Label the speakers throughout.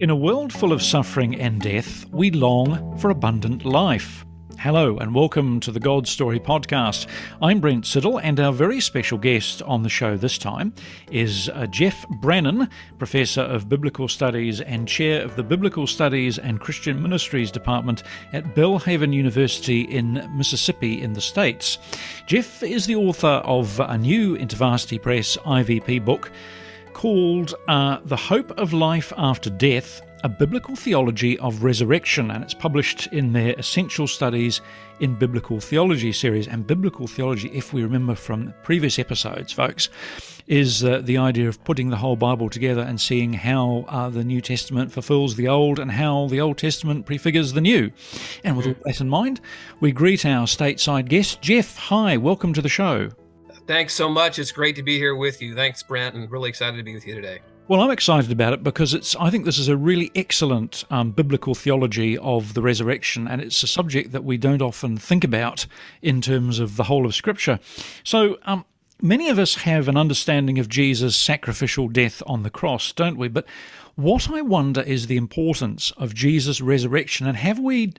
Speaker 1: In a world full of suffering and death, we long for abundant life. Hello, and welcome to the God Story podcast. I'm Brent Siddle, and our very special guest on the show this time is uh, Jeff Brannon, Professor of Biblical Studies and Chair of the Biblical Studies and Christian Ministries Department at Belhaven University in Mississippi, in the States. Jeff is the author of a new InterVarsity Press IVP book called uh, The Hope of Life After Death A Biblical Theology of Resurrection, and it's published in their Essential Studies in Biblical Theology series. And biblical theology, if we remember from previous episodes, folks, is uh, the idea of putting the whole Bible together and seeing how uh, the New Testament fulfills the Old and how the Old Testament prefigures the New. And with all that in mind, we greet our stateside guest, Jeff. Hi, welcome to the show.
Speaker 2: Thanks so much. It's great to be here with you. Thanks, Brent, and really excited to be with you today.
Speaker 1: Well, I'm excited about it because it's. I think this is a really excellent um, biblical theology of the resurrection, and it's a subject that we don't often think about in terms of the whole of Scripture. So, um, many of us have an understanding of Jesus' sacrificial death on the cross, don't we? But what I wonder is the importance of Jesus' resurrection, and have we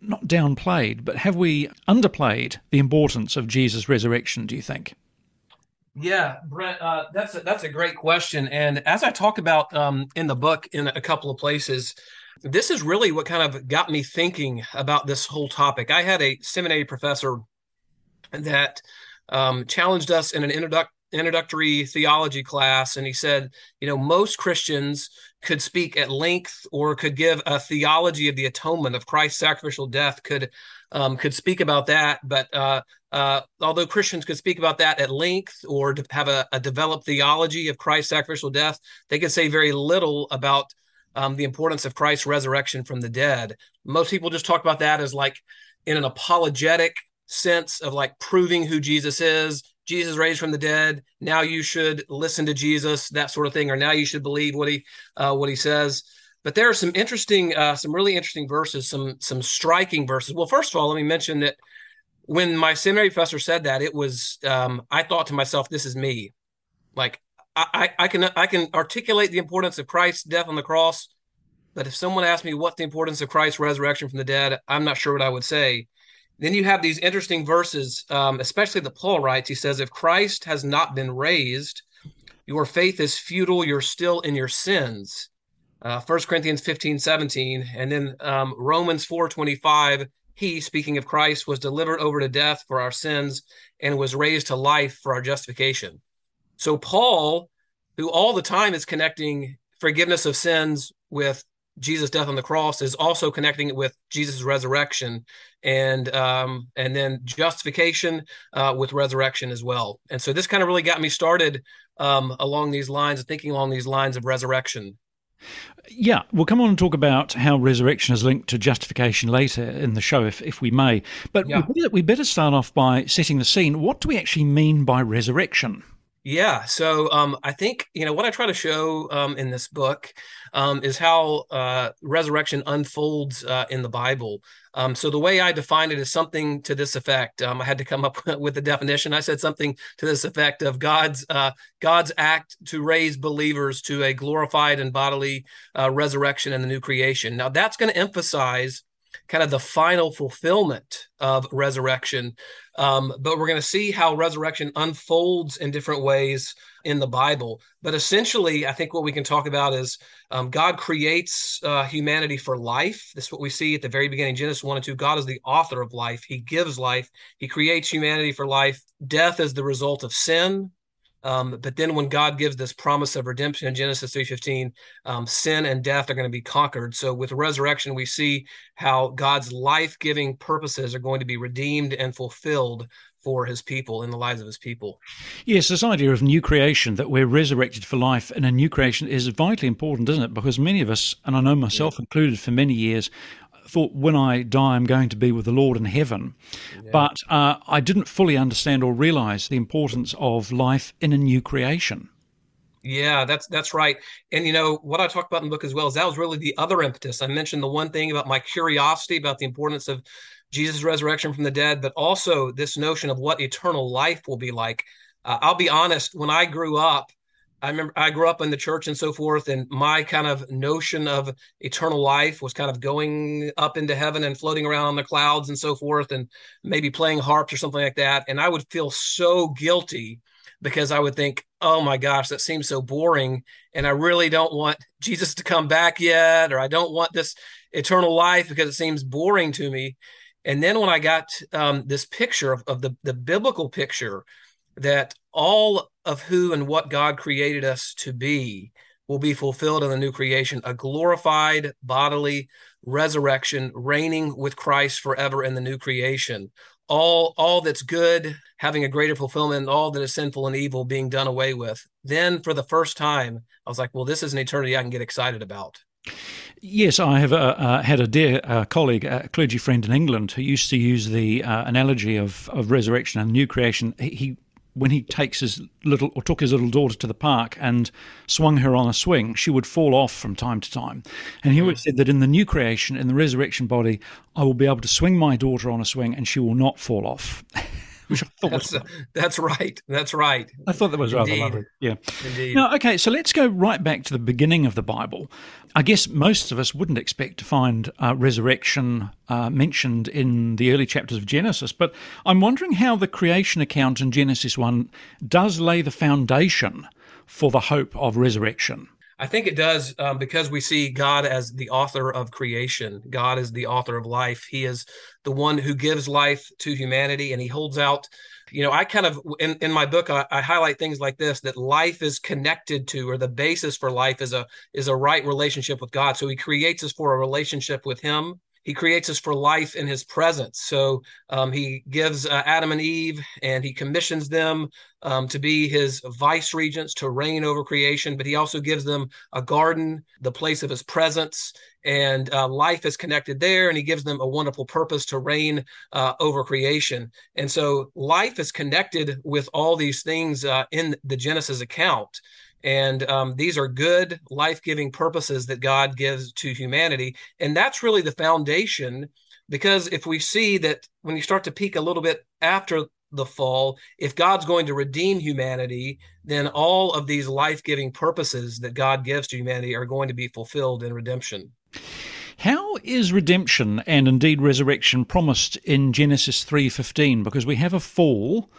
Speaker 1: not downplayed, but have we underplayed the importance of Jesus' resurrection? Do you think?
Speaker 2: Yeah, Brent, uh, that's a, that's a great question. And as I talk about um, in the book in a couple of places, this is really what kind of got me thinking about this whole topic. I had a seminary professor that um, challenged us in an introduc- introductory theology class, and he said, you know, most Christians could speak at length or could give a theology of the atonement of Christ's sacrificial death, could um, could speak about that, but uh, uh, although Christians could speak about that at length or have a, a, developed theology of Christ's sacrificial death, they could say very little about um, the importance of Christ's resurrection from the dead. Most people just talk about that as like in an apologetic sense of like proving who Jesus is. Jesus raised from the dead. Now you should listen to Jesus, that sort of thing, or now you should believe what he uh, what he says. But there are some interesting, uh, some really interesting verses, some some striking verses. Well, first of all, let me mention that when my seminary professor said that, it was um, I thought to myself, "This is me." Like I, I can I can articulate the importance of Christ's death on the cross, but if someone asked me what the importance of Christ's resurrection from the dead, I'm not sure what I would say. Then you have these interesting verses, um, especially the Paul writes. He says, "If Christ has not been raised, your faith is futile. You're still in your sins." Uh, 1 Corinthians 15, 17, and then um, Romans 4, 25 he, speaking of Christ, was delivered over to death for our sins and was raised to life for our justification. So, Paul, who all the time is connecting forgiveness of sins with Jesus' death on the cross, is also connecting it with Jesus' resurrection and um, and then justification uh, with resurrection as well. And so, this kind of really got me started um, along these lines, thinking along these lines of resurrection.
Speaker 1: Yeah, we'll come on and talk about how resurrection is linked to justification later in the show, if, if we may. But yeah. we, better, we better start off by setting the scene. What do we actually mean by resurrection?
Speaker 2: Yeah, so um, I think you know what I try to show um, in this book um, is how uh, resurrection unfolds uh, in the Bible. Um, so the way I define it is something to this effect. Um, I had to come up with the definition. I said something to this effect of God's uh, God's act to raise believers to a glorified and bodily uh, resurrection in the new creation. Now that's going to emphasize kind of the final fulfillment of resurrection. Um, but we're going to see how resurrection unfolds in different ways in the Bible. But essentially, I think what we can talk about is um, God creates uh, humanity for life. This is what we see at the very beginning, Genesis 1 and 2. God is the author of life, He gives life, He creates humanity for life. Death is the result of sin. Um, but then when God gives this promise of redemption in Genesis 3:15, um, sin and death are going to be conquered. So with resurrection, we see how God's life-giving purposes are going to be redeemed and fulfilled for his people in the lives of his people.
Speaker 1: Yes, this idea of new creation, that we're resurrected for life and a new creation is vitally important, isn't it? Because many of us, and I know myself yeah. included for many years, thought when I die, I'm going to be with the Lord in heaven. Yeah. But uh, I didn't fully understand or realize the importance of life in a new creation.
Speaker 2: Yeah, that's that's right. And you know what I talked about in the book as well is that was really the other impetus. I mentioned the one thing about my curiosity about the importance of Jesus' resurrection from the dead, but also this notion of what eternal life will be like. Uh, I'll be honest, when I grew up, I remember I grew up in the church and so forth, and my kind of notion of eternal life was kind of going up into heaven and floating around on the clouds and so forth, and maybe playing harps or something like that. And I would feel so guilty because I would think, oh my gosh, that seems so boring. And I really don't want Jesus to come back yet, or I don't want this eternal life because it seems boring to me. And then when I got um, this picture of, of the, the biblical picture that all of who and what God created us to be will be fulfilled in the new creation, a glorified bodily resurrection, reigning with Christ forever in the new creation. All all that's good having a greater fulfillment all that is sinful and evil being done away with. Then for the first time i was like well this is an eternity i can get excited about.
Speaker 1: Yes, I have uh, uh, had a dear uh, colleague, a clergy friend in England, who used to use the uh, analogy of, of resurrection and new creation. He, when he takes his little or took his little daughter to the park and swung her on a swing, she would fall off from time to time. And he always mm. said that in the new creation, in the resurrection body, I will be able to swing my daughter on a swing and she will not fall off.
Speaker 2: which I thought that's, was, that's right. That's right.
Speaker 1: I thought that was
Speaker 2: Indeed.
Speaker 1: rather lovely. Yeah.
Speaker 2: Indeed.
Speaker 1: Now, okay, so let's go right back to the beginning of the Bible. I guess most of us wouldn't expect to find uh, resurrection uh, mentioned in the early chapters of Genesis, but I'm wondering how the creation account in Genesis 1 does lay the foundation for the hope of resurrection.
Speaker 2: I think it does um, because we see God as the author of creation. God is the author of life. He is the one who gives life to humanity, and He holds out. You know, I kind of in, in my book I, I highlight things like this: that life is connected to, or the basis for life is a is a right relationship with God. So He creates us for a relationship with Him he creates us for life in his presence. So um, he gives uh, Adam and Eve and he commissions them um, to be his vice regents to reign over creation, but he also gives them a garden, the place of his presence, and uh, life is connected there. And he gives them a wonderful purpose to reign uh, over creation. And so life is connected with all these things uh, in the Genesis account. And um, these are good, life giving purposes that God gives to humanity. And that's really the foundation. Because if we see that when you start to peek a little bit after the fall, if God's going to redeem humanity, then all of these life giving purposes that God gives to humanity are going to be fulfilled in redemption.
Speaker 1: How is redemption and indeed resurrection promised in Genesis 3:15 because we have a fall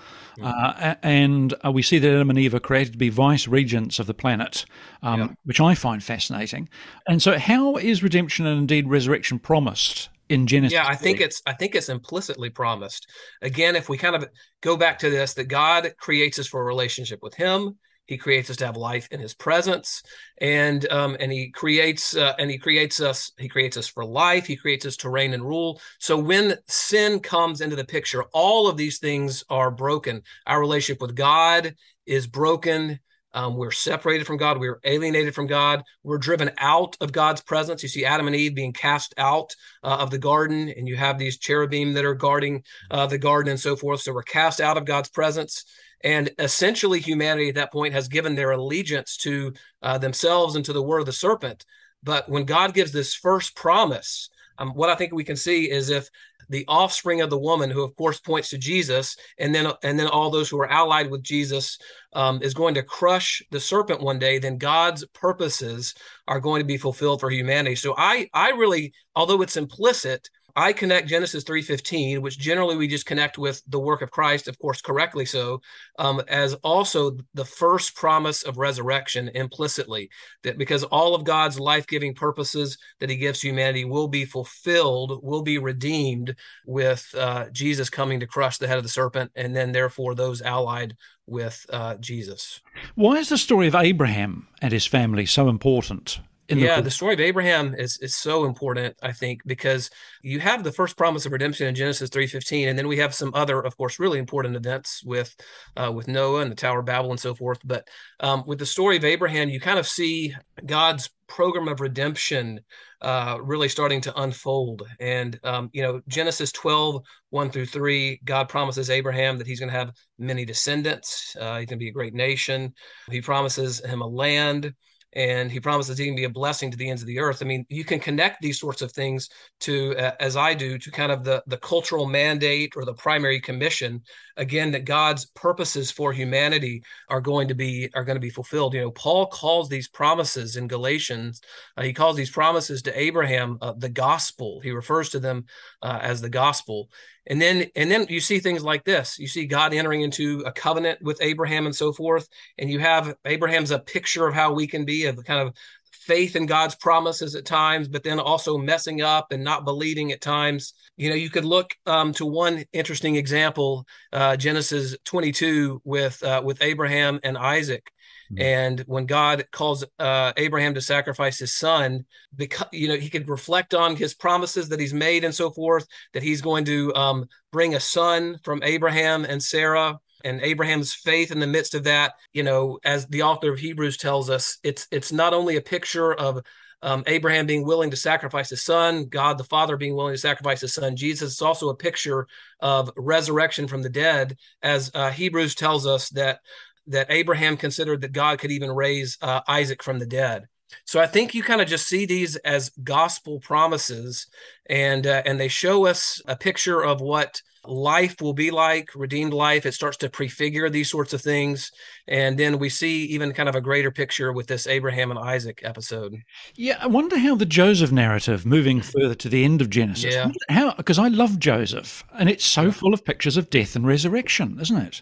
Speaker 1: uh, and uh, we see that Adam and Eve are created to be vice regents of the planet, um, yeah. which I find fascinating. And so, how is redemption and indeed resurrection promised in Genesis?
Speaker 2: Yeah, I think it's I think it's implicitly promised. Again, if we kind of go back to this, that God creates us for a relationship with Him. He creates us to have life in His presence, and um, and He creates uh, and He creates us. He creates us for life. He creates us to reign and rule. So when sin comes into the picture, all of these things are broken. Our relationship with God is broken. Um, we're separated from God. We're alienated from God. We're driven out of God's presence. You see Adam and Eve being cast out uh, of the garden, and you have these cherubim that are guarding uh, the garden and so forth. So we're cast out of God's presence. And essentially, humanity at that point has given their allegiance to uh, themselves and to the word of the serpent. But when God gives this first promise, um, what I think we can see is if the offspring of the woman, who of course points to Jesus, and then and then all those who are allied with Jesus, um, is going to crush the serpent one day, then God's purposes are going to be fulfilled for humanity. So I I really, although it's implicit, I connect Genesis 3:15, which generally we just connect with the work of Christ, of course, correctly so, um, as also the first promise of resurrection implicitly, that because all of God's life-giving purposes that He gives to humanity will be fulfilled, will be redeemed with uh, Jesus coming to crush the head of the serpent, and then therefore those allied with uh, Jesus.
Speaker 1: Why is the story of Abraham and his family so important
Speaker 2: yeah, the, the, story of Abraham is is so important, I think, because you have the first promise of redemption in Genesis three fifteen, and then we have some other, of course, really important events with uh, with Noah and the Tower of Babel and so forth. But um, with the story of Abraham, you kind of see God's program of redemption uh, really starting to unfold. And, um, you know, Genesis 12, 1 through 3, God promises Abraham that he's going to have many descendants. Uh, he's going to be a great nation. He promises him a land and he promises he can be a blessing to the ends of the earth. I mean, you can connect these sorts of things to, uh, as I do, to kind of the the cultural mandate or the primary commission. Again, that God's purposes for humanity are going to be are going to be fulfilled. You know, Paul calls these promises in Galatians. Uh, he calls these promises to Abraham uh, the gospel. He refers to them uh, as the gospel and then and then you see things like this. You see god entering into a covenant with abraham and so forth. And you have abraham's a picture of how we can be of kind of faith in god's promises at times but then also messing up and not believing at times. You know you could look um, to one interesting example uh, genesis 22 with uh, with abraham and isaac Mm-hmm. And when God calls uh, Abraham to sacrifice his son, because you know he could reflect on his promises that he's made and so forth, that he's going to um, bring a son from Abraham and Sarah, and Abraham's faith in the midst of that. You know, as the author of Hebrews tells us, it's it's not only a picture of um, Abraham being willing to sacrifice his son, God the Father being willing to sacrifice his son, Jesus. It's also a picture of resurrection from the dead, as uh, Hebrews tells us that that Abraham considered that God could even raise uh, Isaac from the dead. So I think you kind of just see these as gospel promises, and uh, and they show us a picture of what life will be like, redeemed life. It starts to prefigure these sorts of things, and then we see even kind of a greater picture with this Abraham and Isaac episode.
Speaker 1: Yeah, I wonder how the Joseph narrative, moving further to the end of Genesis, yeah. how because I love Joseph, and it's so full of pictures of death and resurrection, isn't it?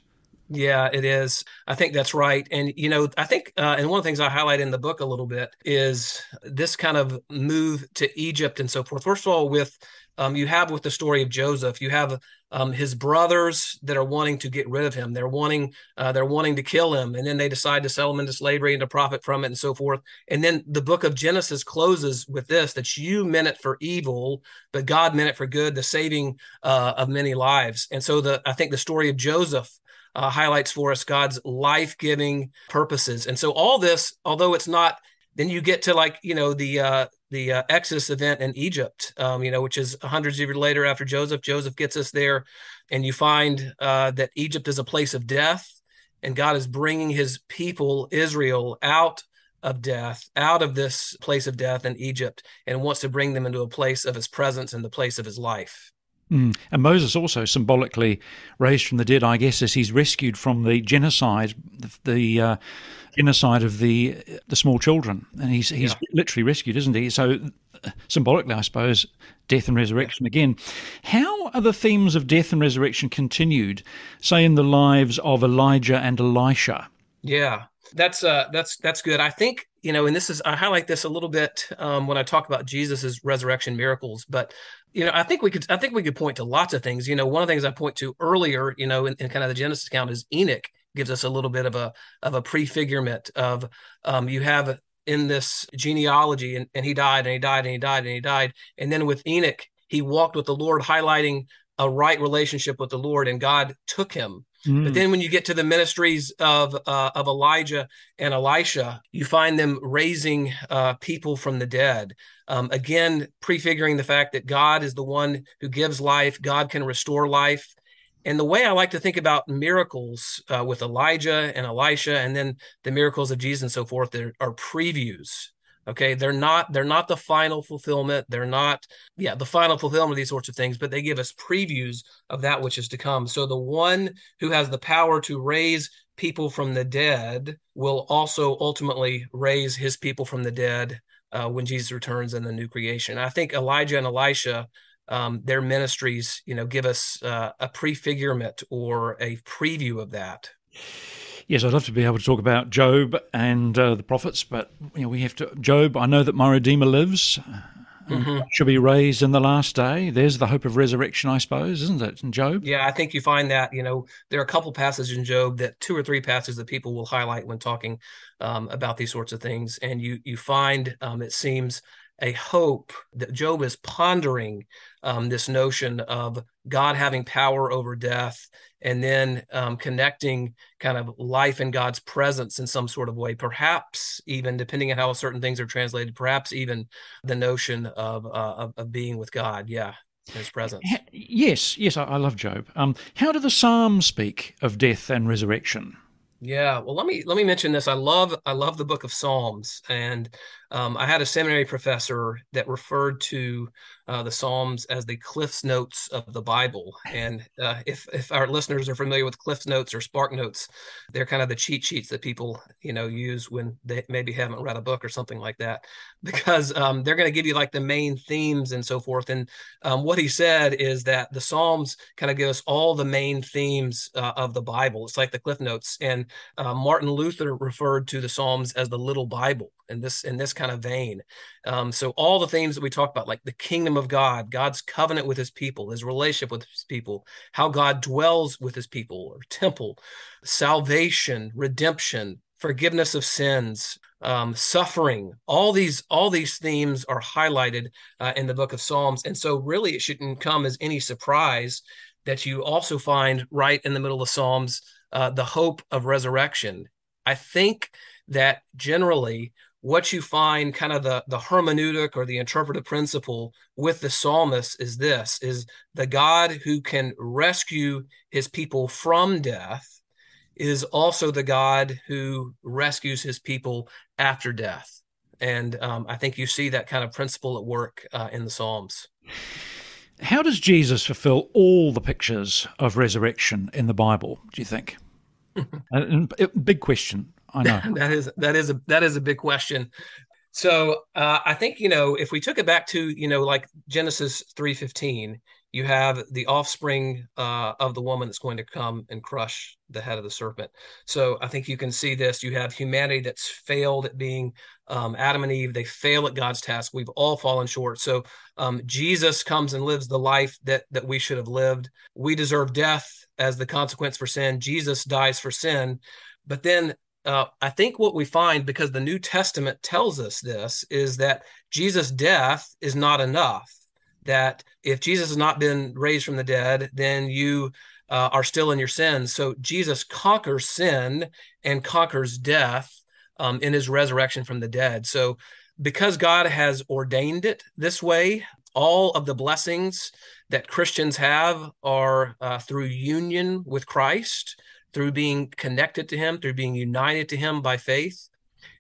Speaker 2: Yeah, it is. I think that's right. And, you know, I think, uh, and one of the things I highlight in the book a little bit is this kind of move to Egypt and so forth. First of all, with um, you have with the story of Joseph, you have um, his brothers that are wanting to get rid of him. They're wanting, uh, they're wanting to kill him, and then they decide to sell him into slavery and to profit from it, and so forth. And then the book of Genesis closes with this: that you meant it for evil, but God meant it for good, the saving uh, of many lives. And so the I think the story of Joseph uh, highlights for us God's life giving purposes. And so all this, although it's not, then you get to like you know the uh, the uh, Exodus event in Egypt, um, you know, which is hundreds of years later after Joseph. Joseph gets us there, and you find uh, that Egypt is a place of death, and God is bringing His people Israel out of death, out of this place of death in Egypt, and wants to bring them into a place of His presence and the place of His life.
Speaker 1: Mm. And Moses also symbolically raised from the dead, I guess, as he's rescued from the genocide, the, the uh, genocide of the the small children, and he's he's yeah. literally rescued, isn't he? So uh, symbolically, I suppose, death and resurrection again. How are the themes of death and resurrection continued, say, in the lives of Elijah and Elisha?
Speaker 2: Yeah, that's uh, that's that's good. I think you know, and this is I highlight this a little bit um, when I talk about Jesus's resurrection miracles, but you know, I think we could I think we could point to lots of things. You know, one of the things I point to earlier, you know, in, in kind of the Genesis account is Enoch gives us a little bit of a of a prefigurement of um, you have in this genealogy and, and he died and he died and he died and he died and then with Enoch he walked with the Lord highlighting a right relationship with the Lord and God took him Mm. But then when you get to the ministries of uh, of Elijah and Elisha, you find them raising uh, people from the dead. Um, again, prefiguring the fact that God is the one who gives life. God can restore life. And the way I like to think about miracles uh, with Elijah and Elisha, and then the miracles of Jesus and so forth, are previews okay they're not they're not the final fulfillment they're not yeah the final fulfillment of these sorts of things but they give us previews of that which is to come. So the one who has the power to raise people from the dead will also ultimately raise his people from the dead uh, when jesus returns in the new creation. I think elijah and elisha um, their ministries you know give us uh, a prefigurement or a preview of that
Speaker 1: Yes, I'd love to be able to talk about Job and uh, the prophets, but you know, we have to. Job, I know that my Redeemer lives. Mm-hmm. Shall be raised in the last day. There's the hope of resurrection, I suppose, isn't it, in Job?
Speaker 2: Yeah, I think you find that. You know, there are a couple passages in Job that two or three passages that people will highlight when talking um, about these sorts of things, and you you find um, it seems a hope that Job is pondering um, this notion of God having power over death and then um, connecting kind of life in God's presence in some sort of way, perhaps even depending on how certain things are translated, perhaps even the notion of, uh, of, of, being with God. Yeah. His presence.
Speaker 1: Yes, yes, I, I love Job. Um, how do the Psalms speak of death and resurrection?
Speaker 2: Yeah, well, let me let me mention this. I love I love the Book of Psalms, and um, I had a seminary professor that referred to uh, the Psalms as the Cliff's Notes of the Bible. And uh, if if our listeners are familiar with Cliff's Notes or Spark Notes, they're kind of the cheat sheets that people you know use when they maybe haven't read a book or something like that, because um, they're going to give you like the main themes and so forth. And um, what he said is that the Psalms kind of give us all the main themes uh, of the Bible. It's like the Cliff Notes, and uh, Martin Luther referred to the Psalms as the Little Bible And this in this kind of vein. Um, so all the themes that we talk about, like the kingdom of God, God's covenant with His people, His relationship with His people, how God dwells with His people, or temple, salvation, redemption, forgiveness of sins, um, suffering. All these all these themes are highlighted uh, in the Book of Psalms, and so really it shouldn't come as any surprise that you also find right in the middle of Psalms uh, the hope of resurrection. I think that generally what you find kind of the the hermeneutic or the interpretive principle with the psalmist is this is the god who can rescue his people from death is also the god who rescues his people after death. And um, i think you see that kind of principle at work uh, in the psalms.
Speaker 1: How does jesus fulfill all the pictures of resurrection in the bible do you think? A big question I know
Speaker 2: that is that is a that is a big question. So uh, I think you know if we took it back to you know like Genesis three fifteen, you have the offspring uh, of the woman that's going to come and crush the head of the serpent. So I think you can see this. You have humanity that's failed at being um, Adam and Eve. They fail at God's task. We've all fallen short. So um, Jesus comes and lives the life that that we should have lived. We deserve death as the consequence for sin. Jesus dies for sin. But then uh, I think what we find, because the New Testament tells us this, is that Jesus' death is not enough. That if Jesus has not been raised from the dead, then you uh, are still in your sins. So Jesus conquers sin and conquers death um, in his resurrection from the dead. So because God has ordained it this way, all of the blessings that Christians have are uh, through union with Christ through being connected to him, through being united to him by faith.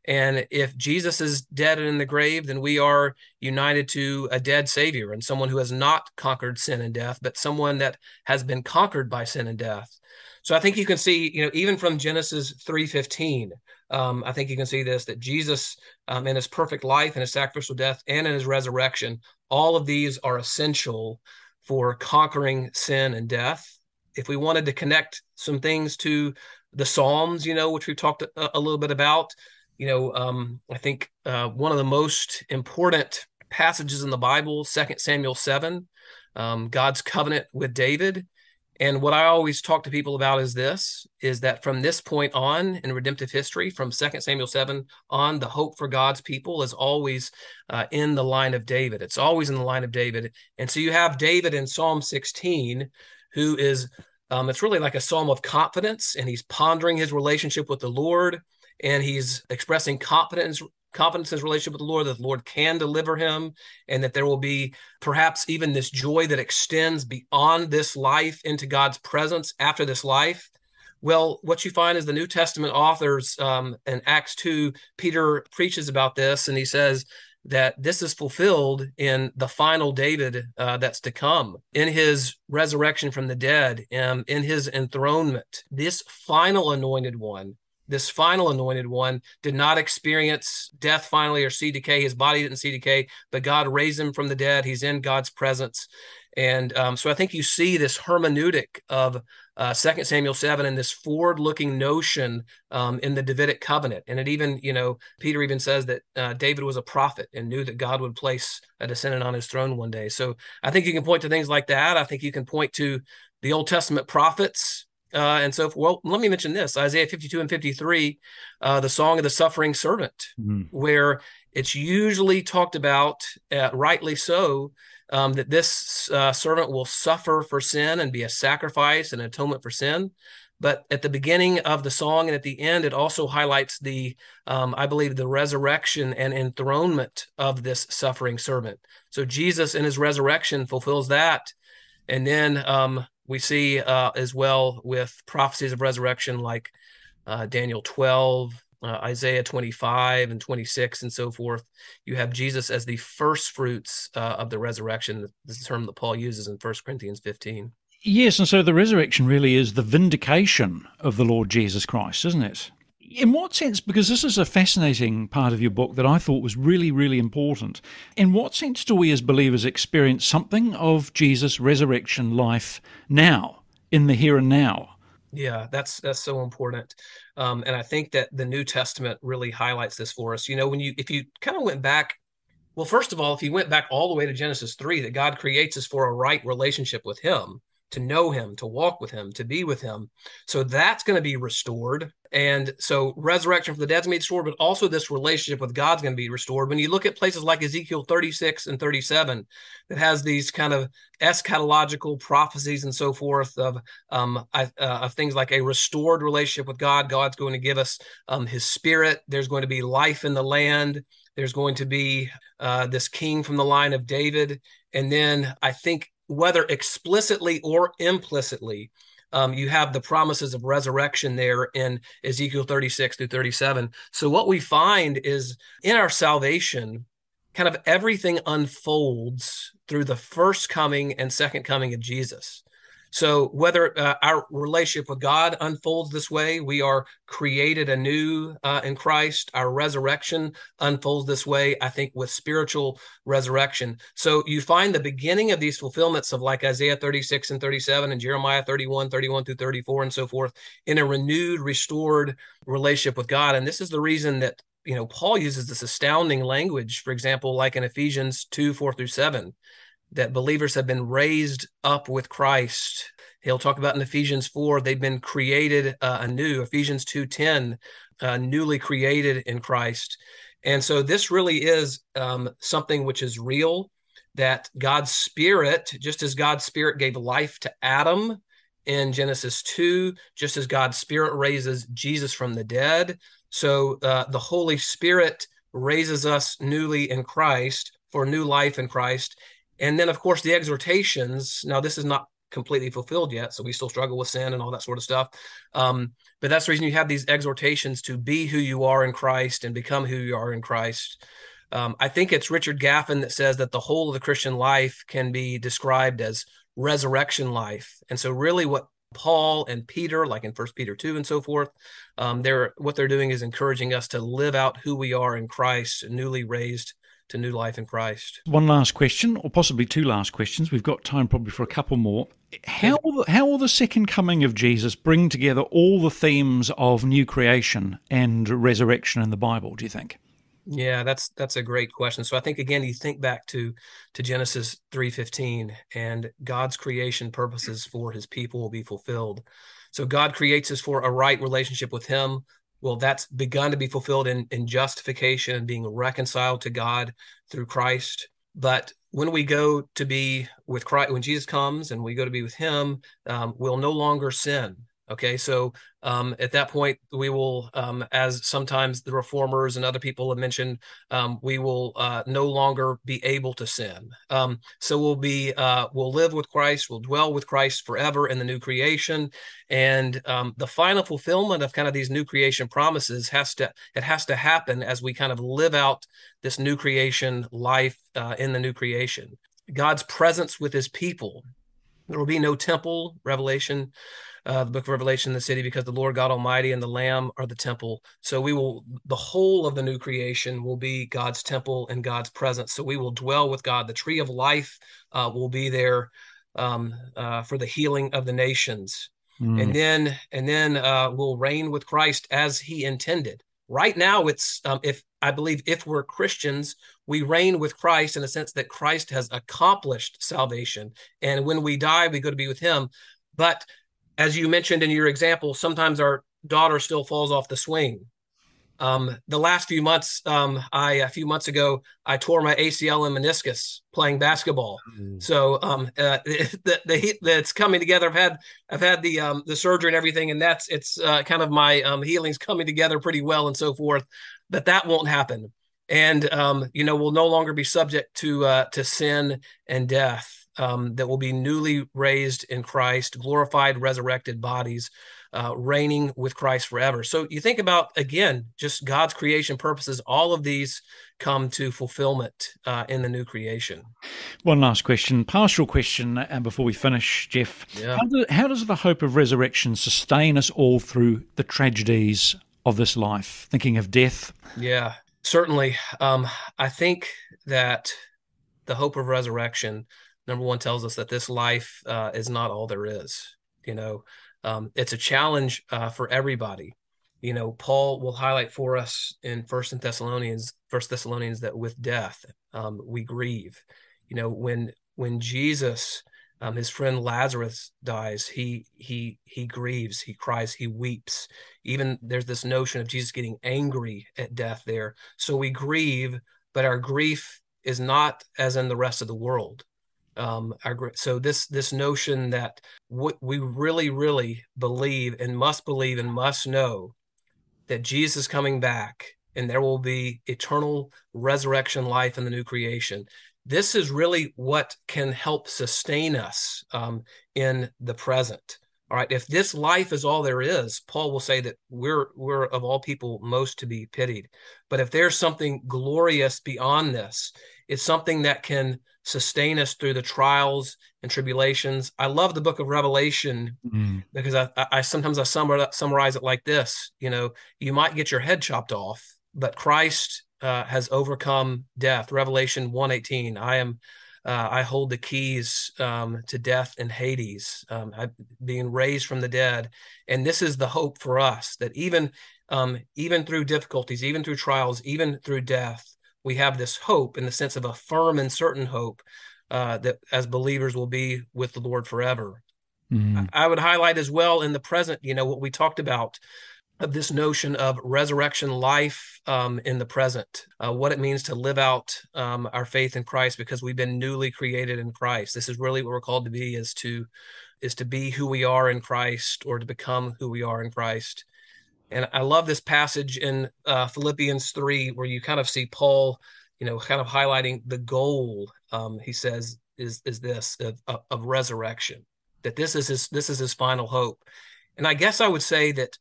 Speaker 2: And if Jesus is dead and in the grave, then we are united to a dead Savior and someone who has not conquered sin and death, but someone that has been conquered by sin and death. So I think you can see, you know, even from Genesis 3:15, um, I think you can see this that Jesus, um, in his perfect life and his sacrificial death and in his resurrection, all of these are essential for conquering sin and death if we wanted to connect some things to the Psalms, you know, which we've talked a, a little bit about, you know, um, I think uh, one of the most important passages in the Bible, Second Samuel 7, um, God's covenant with David. And what I always talk to people about is this is that from this point on in redemptive history, from 2 Samuel 7 on, the hope for God's people is always uh, in the line of David. It's always in the line of David. And so you have David in Psalm 16, who is um, it's really like a psalm of confidence, and he's pondering his relationship with the Lord, and he's expressing confidence confidence in his relationship with the Lord that the Lord can deliver him, and that there will be perhaps even this joy that extends beyond this life into God's presence after this life. Well, what you find is the New Testament authors um, in Acts 2, Peter preaches about this, and he says, that this is fulfilled in the final David uh, that's to come, in his resurrection from the dead, um, in his enthronement. This final anointed one, this final anointed one, did not experience death finally or see decay. His body didn't see decay, but God raised him from the dead. He's in God's presence. And um, so I think you see this hermeneutic of uh, 2 Samuel 7 and this forward looking notion um, in the Davidic covenant. And it even, you know, Peter even says that uh, David was a prophet and knew that God would place a descendant on his throne one day. So I think you can point to things like that. I think you can point to the Old Testament prophets. Uh, and so, forth. well, let me mention this Isaiah 52 and 53, uh, the song of the suffering servant, mm-hmm. where it's usually talked about, uh, rightly so, um, that this uh, servant will suffer for sin and be a sacrifice and atonement for sin. But at the beginning of the song and at the end, it also highlights the, um, I believe, the resurrection and enthronement of this suffering servant. So Jesus in his resurrection fulfills that. And then um, we see uh, as well with prophecies of resurrection like uh, Daniel 12, uh, Isaiah 25 and 26 and so forth. You have Jesus as the first fruits uh, of the resurrection. This is the term that Paul uses in 1 Corinthians 15.
Speaker 1: Yes, and so the resurrection really is the vindication of the Lord Jesus Christ, isn't it? In what sense? Because this is a fascinating part of your book that I thought was really, really important. In what sense do we as believers experience something of Jesus' resurrection life now, in the here and now?
Speaker 2: Yeah, that's that's so important, um, and I think that the New Testament really highlights this for us. You know, when you if you kind of went back, well, first of all, if you went back all the way to Genesis three, that God creates us for a right relationship with Him, to know him, to walk with him, to be with him. So that's going to be restored. And so resurrection from the dead's made restored, but also this relationship with God's going to be restored. When you look at places like Ezekiel 36 and 37, that has these kind of eschatological prophecies and so forth of um, uh, of things like a restored relationship with God. God's going to give us um, His Spirit. There's going to be life in the land. There's going to be uh, this king from the line of David. And then I think whether explicitly or implicitly, um, you have the promises of resurrection there in Ezekiel 36 through 37. So, what we find is in our salvation, kind of everything unfolds through the first coming and second coming of Jesus. So, whether uh, our relationship with God unfolds this way, we are created anew uh, in Christ. Our resurrection unfolds this way, I think, with spiritual resurrection. So, you find the beginning of these fulfillments of like Isaiah 36 and 37 and Jeremiah 31, 31 through 34, and so forth, in a renewed, restored relationship with God. And this is the reason that you know Paul uses this astounding language, for example, like in Ephesians 2, 4 through 7 that believers have been raised up with Christ. He'll talk about in Ephesians 4, they've been created uh, anew. Ephesians 2.10, uh, newly created in Christ. And so this really is um, something which is real, that God's Spirit, just as God's Spirit gave life to Adam in Genesis 2, just as God's Spirit raises Jesus from the dead, so uh, the Holy Spirit raises us newly in Christ for new life in Christ. And then, of course, the exhortations. Now, this is not completely fulfilled yet, so we still struggle with sin and all that sort of stuff. Um, but that's the reason you have these exhortations to be who you are in Christ and become who you are in Christ. Um, I think it's Richard Gaffin that says that the whole of the Christian life can be described as resurrection life. And so, really, what Paul and Peter, like in First Peter two and so forth, um, they're what they're doing is encouraging us to live out who we are in Christ, newly raised to new life in Christ.
Speaker 1: One last question, or possibly two last questions. We've got time probably for a couple more. How will, the, how will the second coming of Jesus bring together all the themes of new creation and resurrection in the Bible? Do you think?
Speaker 2: Yeah, that's that's a great question. So I think again, you think back to to Genesis three fifteen, and God's creation purposes for His people will be fulfilled. So God creates us for a right relationship with Him, well that's begun to be fulfilled in, in justification and being reconciled to god through christ. But when we go to be with christ when jesus comes and we go to be with him um, we'll no longer sin Okay, so um, at that point, we will, um, as sometimes the reformers and other people have mentioned, um, we will uh, no longer be able to sin. Um, so we'll be, uh, we'll live with Christ, we'll dwell with Christ forever in the new creation, and um, the final fulfillment of kind of these new creation promises has to, it has to happen as we kind of live out this new creation life uh, in the new creation. God's presence with His people. There will be no temple, Revelation uh, the book of Revelation, the city, because the Lord God Almighty and the Lamb are the temple. So we will, the whole of the new creation will be God's temple and God's presence. So we will dwell with God. The tree of life uh, will be there um, uh, for the healing of the nations. Mm. And then, and then uh, we'll reign with Christ as He intended. Right now, it's um, if I believe if we're Christians, we reign with Christ in a sense that Christ has accomplished salvation, and when we die, we go to be with Him. But as you mentioned in your example, sometimes our daughter still falls off the swing. Um, the last few months, um, I a few months ago, I tore my ACL and meniscus playing basketball. Mm. So um, uh, the, the that's coming together. I've had I've had the um, the surgery and everything, and that's it's uh, kind of my um, healing's coming together pretty well and so forth. But that won't happen, and um, you know we'll no longer be subject to uh, to sin and death um, that will be newly raised in Christ, glorified, resurrected bodies. uh, reigning with Christ forever. So you think about, again, just God's creation purposes, all of these come to fulfillment uh, in the new creation.
Speaker 1: One last question, pastoral question, and uh, before we finish, Jeff. Yeah. How, do, how does the hope of resurrection sustain us all through the tragedies of this life? Thinking of death.
Speaker 2: Yeah, certainly. Um, I think that the hope of resurrection, number one, tells us that this life uh, is not all there is. You know, um, it's a challenge uh, for everybody. You know paul will highlight for us in first and thessalonians first thessalonians that with death um, we grieve. You know when when jesus um, his friend lazarus dies he he he grieves he cries he weeps. Even there's this notion of jesus getting angry at death there. So we grieve but our grief is not as in the rest of the world um, our, so this this notion that what we really really believe and must believe and must know that Jesus is coming back and there will be eternal resurrection life in the new creation. This is really what can help sustain us um, in the present. All right. If this life is all there is, Paul will say that we're we're of all people most to be pitied. But if there's something glorious beyond this, it's something that can sustain us through the trials and tribulations. I love the book of Revelation mm. because I, I, sometimes I summarize it like this. You know, you might get your head chopped off, but Christ uh, has overcome death. Revelation one eighteen. I am uh, I hold the keys um, to death and Hades, um, being raised from the dead. And this is the hope for us that even um, even through difficulties, even through trials, even through death, we have this hope in the sense of a firm and certain hope uh, that as believers will be with the Lord forever. Mm-hmm. I would highlight as well in the present, you know, what we talked about of this notion of resurrection life um, in the present, uh, what it means to live out um, our faith in Christ because we've been newly created in Christ. This is really what we're called to be: is to is to be who we are in Christ or to become who we are in Christ. And I love this passage in uh, Philippians three where you kind of see Paul, you know, kind of highlighting the goal. Um, he says is is this of, of resurrection that this is his this is his final hope. And I guess I would say that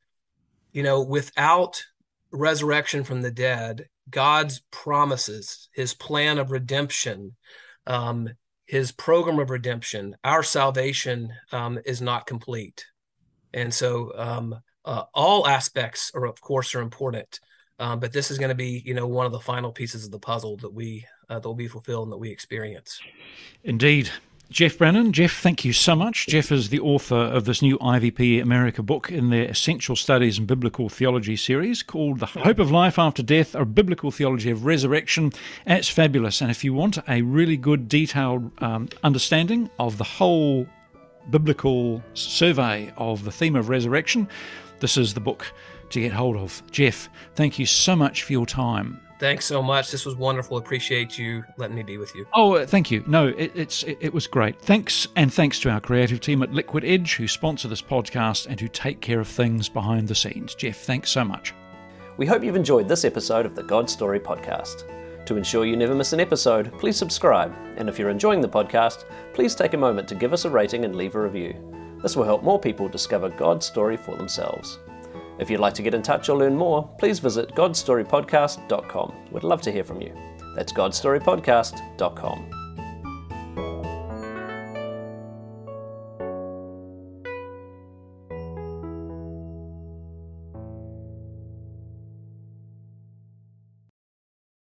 Speaker 2: you know, without resurrection from the dead, God's promises, his plan of redemption, um, his program of redemption, our salvation um, is not complete. And so um, uh, all aspects are, of course, are important. Um, but this is going to be, you know, one of the final pieces of the puzzle that we uh, that will be fulfilled and that we experience.
Speaker 1: Indeed, Jeff Brennan. Jeff, thank you so much. Jeff is the author of this new IVP America book in their Essential Studies in Biblical Theology series called The Hope of Life After Death, a Biblical Theology of Resurrection. And it's fabulous. And if you want a really good, detailed um, understanding of the whole biblical survey of the theme of resurrection, this is the book to get hold of. Jeff, thank you so much for your time.
Speaker 2: Thanks so much. This was wonderful. Appreciate you letting me be with you.
Speaker 1: Oh, uh, thank you. No, it, it's it, it, was great. Thanks, and thanks to our creative team at Liquid Edge who sponsor this podcast and who take care of things behind the scenes. Jeff, thanks so much.
Speaker 3: We hope you've enjoyed this episode of the God Story podcast. To ensure you never miss an episode, please subscribe. And if you're enjoying the podcast, please take a moment to give us a rating and leave a review. This will help more people discover God's story for themselves. If you'd like to get in touch or learn more, please visit godstorypodcast.com. We'd love to hear from you. That's godstorypodcast.com.